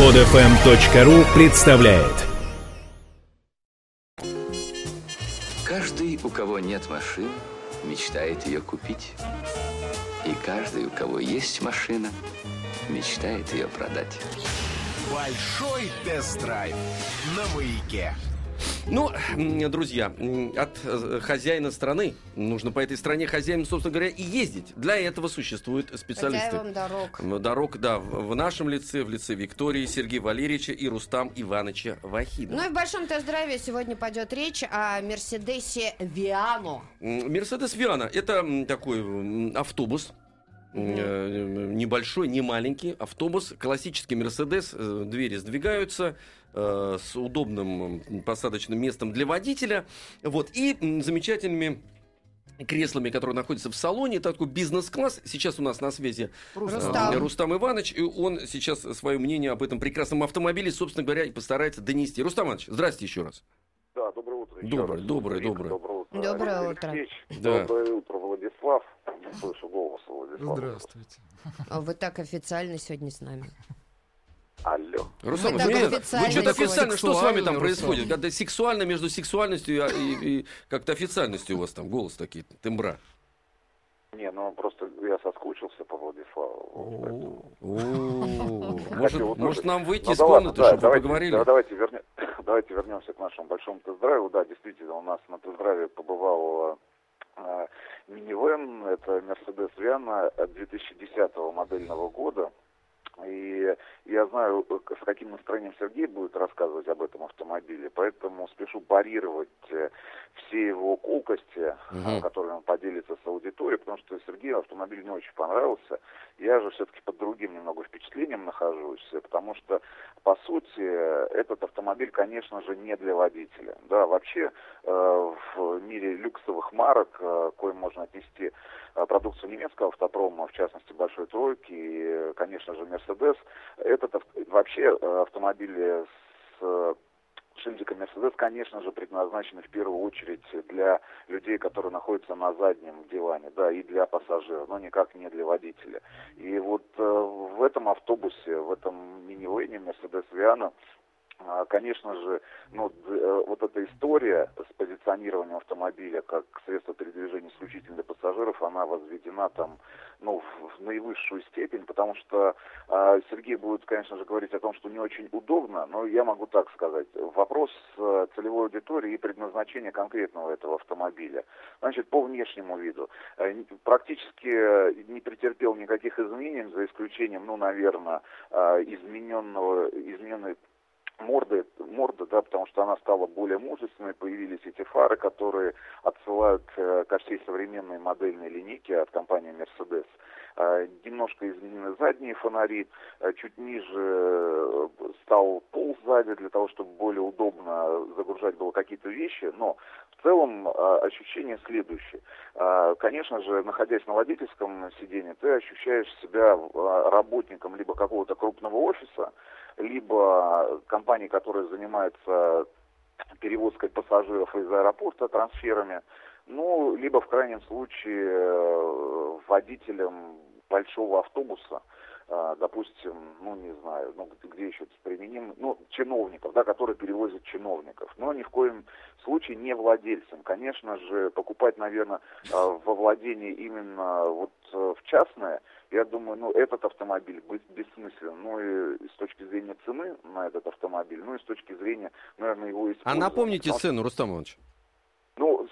Подфм.ру представляет Каждый, у кого нет машины, мечтает ее купить. И каждый, у кого есть машина, мечтает ее продать. Большой тест-драйв на маяке. Ну, друзья, от э, хозяина страны нужно по этой стране хозяину, собственно говоря, и ездить. Для этого существуют специалисты. Хозяевам дорог. Дорог, да, в нашем лице, в лице Виктории, Сергея Валерьевича и Рустам Ивановича Вахидова. Ну и в большом тест-драйве сегодня пойдет речь о Мерседесе Виано. Мерседес Виана – это такой автобус, э, небольшой, не маленький автобус, классический Мерседес, э, двери сдвигаются э, с удобным посадочным местом для водителя, вот и замечательными креслами, которые находятся в салоне, это такой бизнес-класс. Сейчас у нас на связи Рустам. Рустам Иванович, и он сейчас свое мнение об этом прекрасном автомобиле, собственно говоря, и постарается донести. Рустам Иванович, здрасте еще раз. Да, доброе утро. Доброе, доброе, доброе. Доброе утро. Доброе утро. Доброе утро, Владислав. Слышу голоса Владислава. Здравствуйте. А Вы так официально сегодня с нами. Алло. Рустам, Вы так нет, официально вы что-то официально, что с вами там Сексуально, происходит? Когда сексуально между сексуальностью и, и- и как-то официальностью у вас там голос такие, тембра. Не, ну просто я соскучился по Владиславу. Может, нам выйти Ну из комнаты, чтобы вы давайте, поговорили? да, давайте, верне- давайте вернемся к нашему большому тест-драйву. Да, действительно, у нас на тест-драйве побывал минивэн. Это Mercedes Viana 2010 модельного года. И я знаю, э, с каким настроением Сергей будет рассказывать об этом автомобиле, поэтому спешу парировать э, все его колкости, Мгм. э, которыми он поделится с аудиторией, потому что Сергею автомобиль не очень понравился. Я же все-таки под другим немного впечатлением нахожусь, потому что, по сути, этот автомобиль, конечно же, не для водителя. Да, вообще в мире люксовых марок, коим можно отнести продукцию немецкого автопрома, в частности, Большой Тройки и, э, конечно же, Мерседес, этот вообще э, автомобили с э, шильдиком Мерседес, конечно же, предназначены в первую очередь для людей, которые находятся на заднем диване, да, и для пассажиров, но никак не для водителя. И вот э, в этом автобусе, в этом минивэне Мерседес Виана, Конечно же, ну, э, вот эта история с позиционированием автомобиля как средство передвижения исключительно для пассажиров, она возведена там, ну, в, наивысшую степень, потому что а, Сергей будет, конечно же, говорить о том, что не очень удобно, но я могу так сказать. Вопрос э, целевой аудитории и предназначения конкретного этого автомобиля. Значит, по внешнему виду. Э, Практически э, не претерпел никаких изменений, за исключением, ну, наверное, измененного, измененной морды, морда, да, потому что она стала более мужественной, появились эти фары, которые отсылают э, ко всей современной модельной линейке от компании Mercedes. Э, немножко изменены задние фонари, э, чуть ниже э, стал пол сзади для того, чтобы более удобно загружать было какие-то вещи, но в целом ощущение следующее. Конечно же, находясь на водительском сиденье, ты ощущаешь себя работником либо какого-то крупного офиса, либо компании, которая занимается перевозкой пассажиров из аэропорта трансферами, ну, либо в крайнем случае э, водителем большого автобуса, э, допустим, ну, не знаю, ну, где еще это применим, ну, чиновников, да, которые перевозят чиновников, но ни в коем случае не владельцем. Конечно же, покупать, наверное, э, во владении именно вот в частное, я думаю, ну, этот автомобиль бес- бессмыслен, ну, и с точки зрения цены на этот автомобиль, ну, и с точки зрения, наверное, его А использования. напомните Потому что, цену, Рустам Иванович.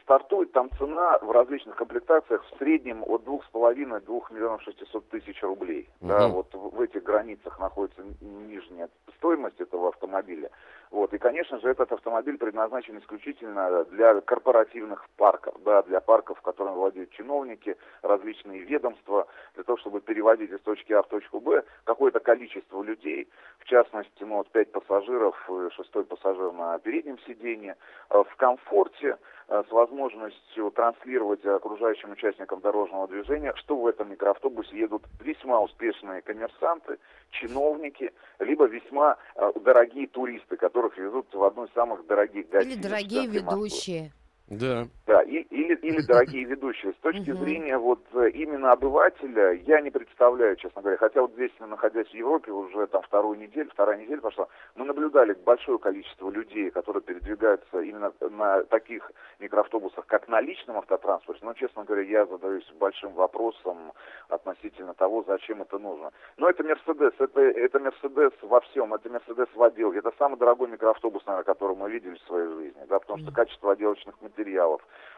Стартует там цена в различных комплектациях в среднем от 2,5 до 2 миллионов 600 тысяч рублей. Да, Мгм. вот в этих границах находится нижняя стоимость этого автомобиля. Вот, и, конечно же, этот автомобиль предназначен исключительно для корпоративных парков, да, для парков, которыми владеют чиновники, различные ведомства, для того, чтобы переводить из точки А в точку Б какое-то количество людей, в частности, ну, вот пять пассажиров, и шестой пассажир на переднем сиденье, э, в комфорте, э, с возможностью транслировать окружающим участникам дорожного движения, что в этом микроавтобусе едут весьма успешные коммерсанты, чиновники, либо весьма э, дорогие туристы, которых везут в одну из самых дорогих гостиниц Или дорогие ведущие. Да. Да, и, или, или дорогие ведущие. С точки зрения вот э, именно обывателя, я не представляю, честно говоря, хотя вот здесь, находясь в Европе, уже там вторую неделю, вторая неделя пошла, мы наблюдали большое количество людей, которые передвигаются именно на таких микроавтобусах, как на личном автотранспорте. Но, честно говоря, я задаюсь большим вопросом относительно того, зачем это нужно. Но это Мерседес, это, это Мерседес во всем, это Мерседес в отделке. Это самый дорогой микроавтобус, наверное, который мы видели в своей жизни, да, потому что качество отделочных материалов,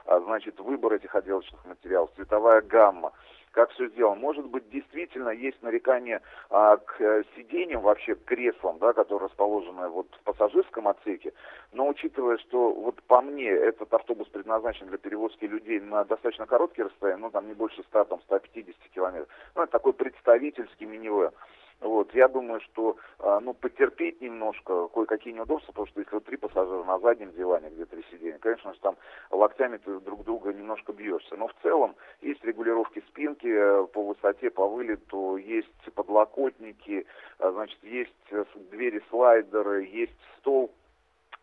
а, значит, выбор этих отделочных материалов, цветовая гамма, как все сделано. Может быть, действительно есть нарекание а, к э, сиденьям, вообще к креслам, да, которые расположены вот в пассажирском отсеке, но учитывая, что вот по мне этот автобус предназначен для перевозки людей на достаточно короткие расстояния, ну там не больше 100, там 150 километров, ну это такой представительский минивэн. Вот, я думаю, что а, ну, потерпеть немножко, кое-какие неудобства, потому что если вот три пассажира на заднем диване, где три сиденья, конечно же, там локтями ты друг друга немножко бьешься. Но в целом есть регулировки спинки э, по высоте, по вылету, есть подлокотники, а, значит, есть э, двери слайдеры, есть стол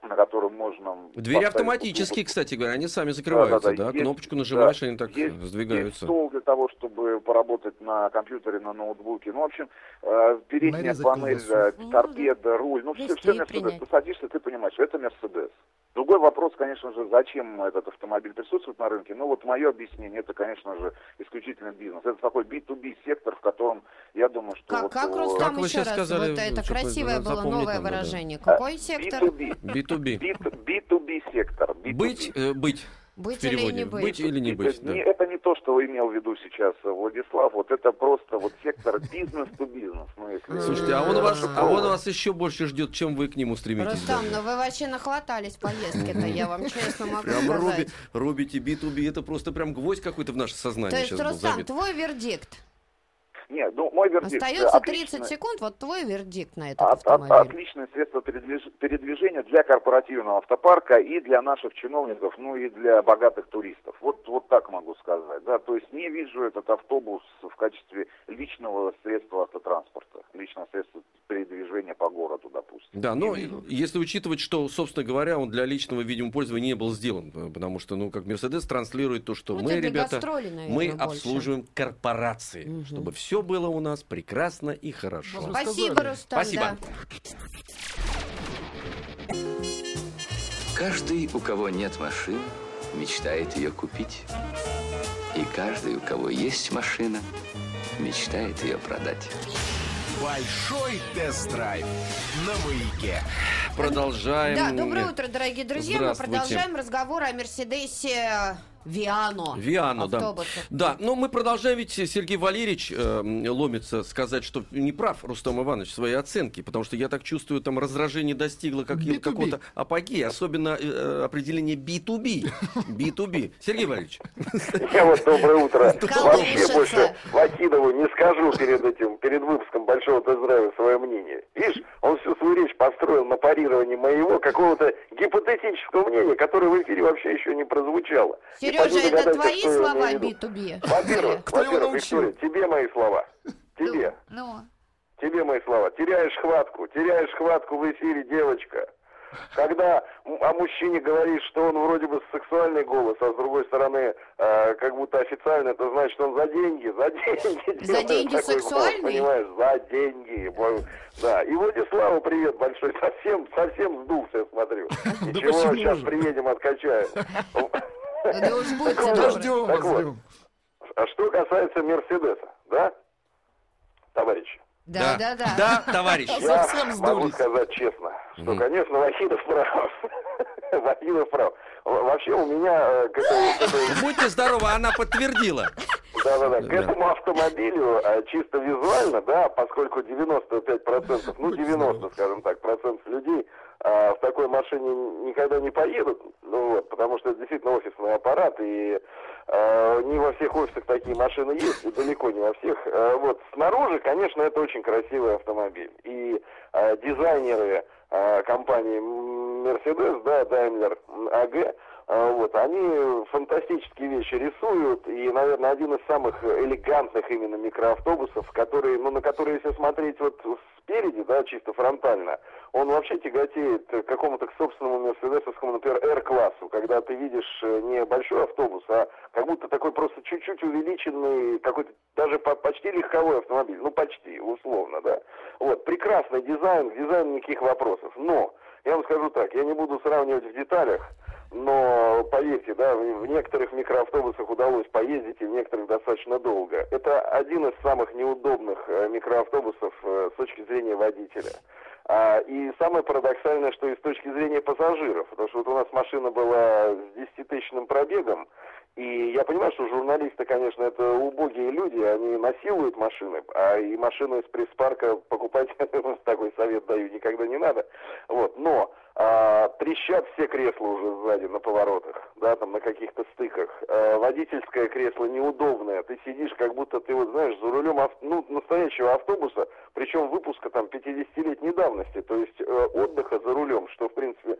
на котором можно... Двери автоматические, кстати говоря, они сами закрываются, да? да, да. Есть, Кнопочку нажимаешь, да, они так есть, сдвигаются. Есть стол того, чтобы поработать на компьютере, на ноутбуке. Ну, в общем, э, передняя Нарезать панель, колбасу. Э, торпеда, руль. Ну, все, все Мерседес. Ты садишься, ты понимаешь, это Мерседес. Другой вопрос, конечно же, зачем этот автомобиль присутствует на рынке. Ну вот мое объяснение, это, конечно же, исключительно бизнес. Это такой B2B сектор, в котором, я думаю, что... Как, вот, как Рустам, как вы еще раз, сказали, вот это красивое было новое выражение. Да. Какой сектор? B2B. B2B. B2B сектор. B2B. Быть, э, быть. Быть в переводе. или не быть? Быть или не это, быть, да. не, это не то, что имел в виду сейчас Владислав, вот это просто вот сектор бизнес-то-бизнес. Ну, если... Слушайте, а он, вас, а он вас еще больше ждет, чем вы к нему стремитесь. Рустам, даже. ну вы вообще нахватались поездки-то, я вам честно могу Прям руби, сказать. рубите B2B, это просто прям гвоздь какой-то в наше сознание То есть, Рустам, твой вердикт. Нет, ну, мой вердикт. Остается отличное- 30 секунд, вот твой вердикт на этот От- от- автомобиль. отличное средство передвиж- передвижения для корпоративного автопарка и для наших чиновников, ну и для богатых туристов. Вот, вот так могу сказать. Да? То есть не вижу этот автобус в качестве личного средства автотранспорта, личного средства передвижения по городу, допустим. Да, но вижу. если учитывать, что, собственно говоря, он для личного, видимо, пользования не был сделан, потому что, ну, как Мерседес транслирует то, что Ну, мы, ребята, наверное, мы больше. обслуживаем корпорации, Мгм. чтобы все было у нас прекрасно и хорошо. Спасибо. Рустам, Спасибо. да. Каждый, у кого нет машины, мечтает ее купить. И каждый, у кого есть машина, мечтает ее продать. Большой тест-драйв на маяке. Продолжаем. Да, доброе утро, дорогие друзья. Мы продолжаем разговор о Мерседесе Виано. Виано, да. Да, но мы продолжаем, ведь Сергей Валерьевич э, ломится сказать, что не прав Рустам Иванович в своей оценке, потому что я так чувствую, там раздражение достигло как- B2B. какого-то апогея, особенно э, определение B2B. B2B. Сергей Валерьевич. Я вот доброе утро. Вообще больше Вахидову не скажу перед этим, перед выпуском большого тест-драйва свое мнение. Видишь, он всю свою речь построил на парировании моего какого-то гипотетического мнения, которое в эфире вообще еще не прозвучало. И Сережа, это твои слова имею в виду. B2B? Во-первых, во-первых, научил? Виктория, тебе мои слова. Тебе. Ну, Тебе мои слова. Теряешь хватку, теряешь хватку в эфире, девочка. Когда о мужчине говоришь, что он вроде бы сексуальный голос, а с другой стороны, э, как будто официально, это значит, что он за деньги, за деньги. За деньги сексуальный? голос, Понимаешь, за деньги. Да. И Владиславу привет большой. Совсем, совсем сдулся, я смотрю. Ничего, сейчас приедем, откачаем. да уж будьте Так вот, добры. Ждем Так вас, вот. А что касается Мерседеса, да, товарищи? Да, да, да. Да, товарищ. Я Совсем могу сказать честно, что, Мгм. конечно, Вахидов прав. Вахидов прав. Вообще у меня э, к этой, к этой- Будьте здоровы, она подтвердила. да-да-да, к Да. этому автомобилю э, чисто визуально, да, поскольку 95%, ну 90, скажем так, процентов людей э, в такой машине никогда не поедут, ну вот, потому что это действительно офисный аппарат, и э, не во всех офисах такие машины есть, и далеко не во всех. Э, вот, снаружи, конечно, это очень красивый автомобиль, и э, дизайнеры э, компании Mercedes, да, Daimler AG, А, Вот, они фантастические вещи рисуют, и, наверное, один из самых элегантных именно микроавтобусов, который, ну, на который, если смотреть вот спереди, да, чисто фронтально, он вообще тяготеет к какому-то к собственному мерседесовскому, например, R-классу, когда ты видишь э, не большой автобус, а как будто такой просто чуть-чуть увеличенный, какой-то даже по- почти легковой автомобиль, ну, почти, условно, да. Вот, прекрасный дизайн, к дизайну никаких вопросов, но, я вам скажу так, я не буду сравнивать в деталях, но поверьте, да, в некоторых микроавтобусах удалось поездить, и в некоторых достаточно долго. Это один из самых неудобных э, микроавтобусов э, с точки зрения водителя. А, и самое парадоксальное, что и с точки зрения пассажиров, потому что вот у нас машина была с 10-тысячным пробегом, и я понимаю, что журналисты, конечно, это убогие люди, они насилуют машины, а и машину из пресс-парка покупать, такой совет даю, никогда не надо. Вот, но а, трещат все кресла уже сзади на поворотах, да, там на каких-то стыках. А, водительское кресло неудобное, ты сидишь, как будто ты вот знаешь за рулем ав- ну, настоящего автобуса, причем выпуска там 50-летней давности, то есть э, отдыха за рулем, что в принципе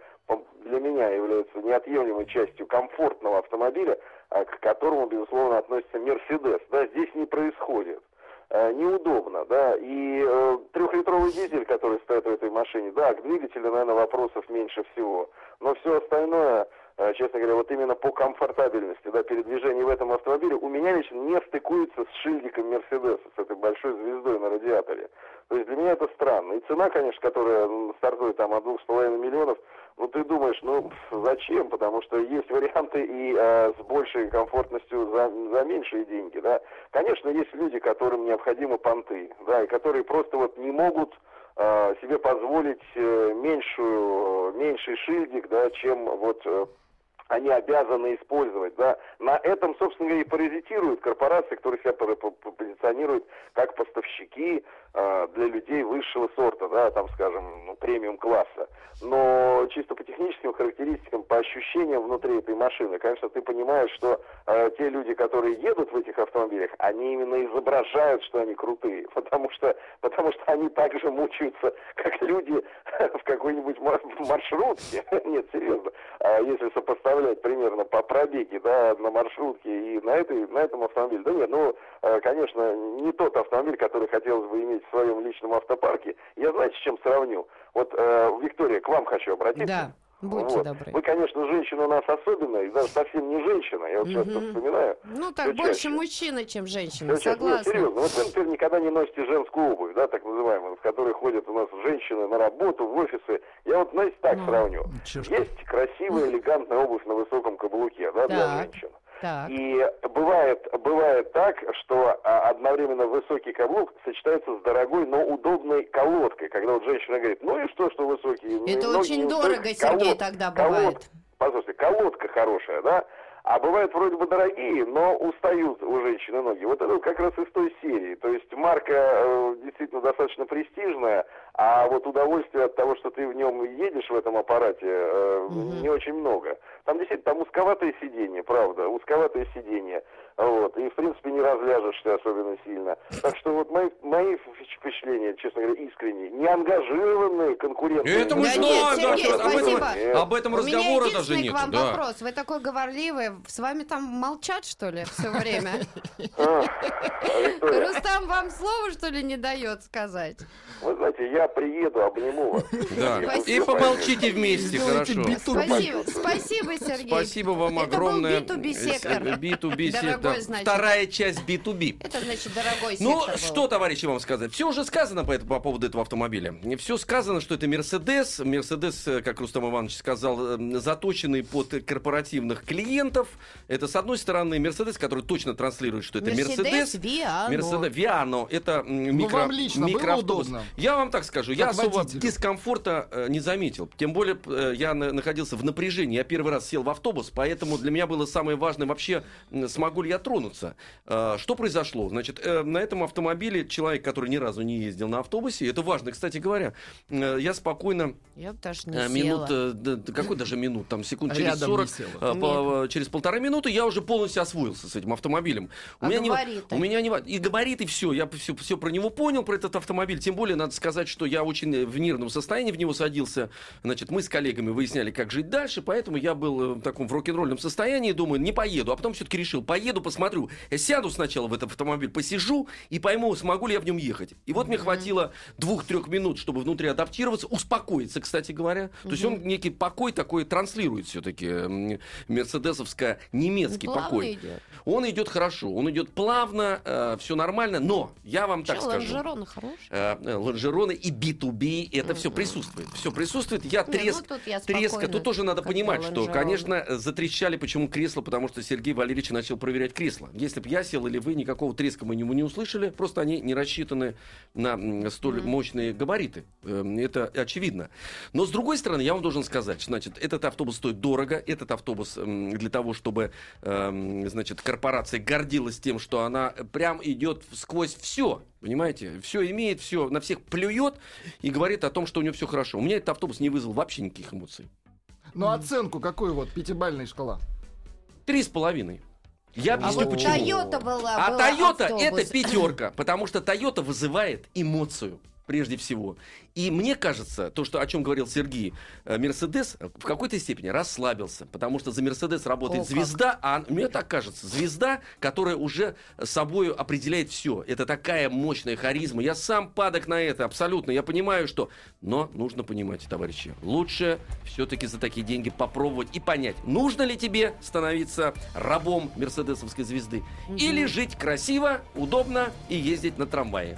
для меня является неотъемлемой частью комфортного автомобиля, а, к которому безусловно относится Мерседес. Да, здесь не происходит неудобно, да, и э, трехлитровый дизель, который стоит в этой машине, да, к двигателю, наверное, вопросов меньше всего, но все остальное, э, честно говоря, вот именно по комфортабельности, да, передвижения в этом автомобиле у меня лично не стыкуется с шильдиком Мерседеса, с этой большой звездой на радиаторе. То есть для меня это странно. И цена, конечно, которая стартует там от двух с половиной миллионов, ну ты думаешь, ну зачем? Потому что есть варианты и э, с большей комфортностью за, за меньшие деньги, да. Конечно, есть люди, которым необходимы понты, да, и которые просто вот не могут э, себе позволить э, меньшую, э, меньший шильдик, да, чем вот э, они обязаны использовать, да. На этом, собственно говоря, и паразитируют корпорации, которые себя позиционируют как поставщики э, для людей высшего сорта, да, там, скажем, ну, премиум-класса. Но чисто по техническим характеристикам, по ощущениям внутри этой машины, конечно, ты понимаешь, что э, те люди, которые едут в этих автомобилях, они именно изображают, что они крутые, потому что, потому что они так же мучаются, как люди в какой-нибудь мар- маршрутке. Нет, серьезно. А если сопоставлять примерно по пробеге, да, на маршрутке и на, этой, на этом автомобиле, да нет, ну, э, конечно, не тот автомобиль, который хотелось бы иметь в своем личном автопарке. Я знаете, с чем сравню? Вот, э, Виктория, к вам хочу обратиться. Да, будьте Вот. добры. Вы, конечно, женщина у нас особенная, и даже совсем не женщина, я вот часто Мгм. вспоминаю. Ну, так больше чаще. мужчина, чем женщина, чаще. Нет, согласна. серьезно, вот вы, например, никогда не носите женскую обувь, да, так называемую, в которой ходят у нас женщины на работу, в офисы. Я вот, знаете, так Ну. сравню. Есть красивая, элегантная обувь на высоком каблуке, да, для Так. женщин. Так. И бывает, бывает так, что а, одновременно высокий каблук сочетается с дорогой, но удобной колодкой. Когда вот женщина говорит, ну и что, что высокий? Это ноги очень дорого, устают». Сергей, Колод- тогда колод- бывает. Послушайте, колодка хорошая, да? А бывают вроде бы дорогие, но устают у женщины ноги. Вот это как раз из той серии. То есть марка э, действительно достаточно престижная, а вот удовольствие от того, что ты в нем едешь в этом аппарате, э, Мгм. не очень много. Там действительно там узковатое сиденье, правда, узковатое сиденье. Вот, и в принципе не разляжешься особенно сильно. Так что вот мои, мои впечатления, честно говоря, искренние, не ангажированные конкуренты. Это мы Да нет, Сергей, что- об этом, спасибо. об этом У меня разговора даже нет. к вам да. вопрос. Вы такой говорливый. С вами там молчат, что ли, все время? Рустам вам слово, что ли, не дает сказать? вы знаете, я приеду, обниму вас. Да. И помолчите вместе, хорошо. Спасибо, спасибо, Сергей. Спасибо вам Это огромное. был B2B сектор. Э, B2B сектор. Вторая часть B2B. Это значит дорогой Ну, сектор был. что, товарищи, вам сказать? Все уже сказано по, этому- по поводу этого автомобиля. Все сказано, что это Мерседес. Мерседес, э, как Рустам Иванович сказал, э, заточенный под корпоративных клиентов. Это, с одной стороны, Мерседес, который точно транслирует, что это Мерседес. Виано. Мерседес Виано это м, микро, вам лично было микроавтобус. удобно? Я вам так скажу, я Как особо водителю? дискомфорта э, не заметил. Тем более э, я на- находился в напряжении. Я первый раз сел в автобус, поэтому для меня было самое важное вообще, м, смогу ли я тронуться. Э, что произошло? Значит, э, на этом автомобиле человек, который ни разу не ездил на автобусе, это важно, кстати говоря, э, я спокойно Я бы даже не э, села. минут, э, да, да какой даже минут, там секунд через Рядом 40, не села. э, по- э, через полторы минуты я уже полностью освоился с этим автомобилем. У А меня не- у меня не и габариты все, я все, все про него понял про этот автомобиль. Тем более надо сказать, что я очень э, в нервном состоянии в него садился. Значит, мы с коллегами выясняли, как жить дальше, поэтому я был э, в таком в рок-н-ролльном состоянии, думаю, не поеду. А потом все-таки решил, поеду, посмотрю. Я сяду сначала в этот автомобиль, посижу и пойму, смогу ли я в нем ехать. И вот мне хватило двух-трех минут, чтобы внутри адаптироваться, успокоиться, кстати говоря. То есть он некий покой такой транслирует все-таки мерседесовско немецкий покой. идет. Он идет хорошо, он идет плавно, все нормально, но я вам так скажу. лонжероны хорошие? э, э, лонжероны и B2B, это все присутствует. Все присутствует. Я треск, ну тут я треска. Тут тоже надо понимать, что, конечно, затрещали, почему кресло, потому что Сергей Валерьевич начал проверять кресло. Если бы я сел или вы, никакого треска мы не, не услышали, просто они не рассчитаны на столь мощные габариты. Э, Это очевидно. Но с другой стороны, я вам должен сказать, что, значит, этот автобус стоит дорого, этот автобус для того, чтобы, эм, значит, корпорация гордилась тем, что она прям идет сквозь все, понимаете, все имеет, все на всех плюет и говорит о том, что у нее все хорошо. У меня этот автобус не вызвал вообще никаких эмоций. Ну, оценку какую вот? Пятибальная шкала. Три с половиной. Я А объясню вот почему. Тойота была, А была Тойота автобус. это пятерка, потому что Тойота вызывает эмоцию прежде всего. И мне кажется, то, что, о чем говорил Сергей, э, Мерседес в какой-то степени расслабился, потому что за Мерседес работает О, как. звезда, а мне так кажется, звезда, которая уже собой определяет все. Это такая мощная харизма. Я сам падок на это, абсолютно. Я понимаю, что... Но нужно понимать, товарищи, лучше все-таки за такие деньги попробовать и понять, нужно ли тебе становиться рабом мерседесовской звезды или жить красиво, удобно и ездить на трамвае.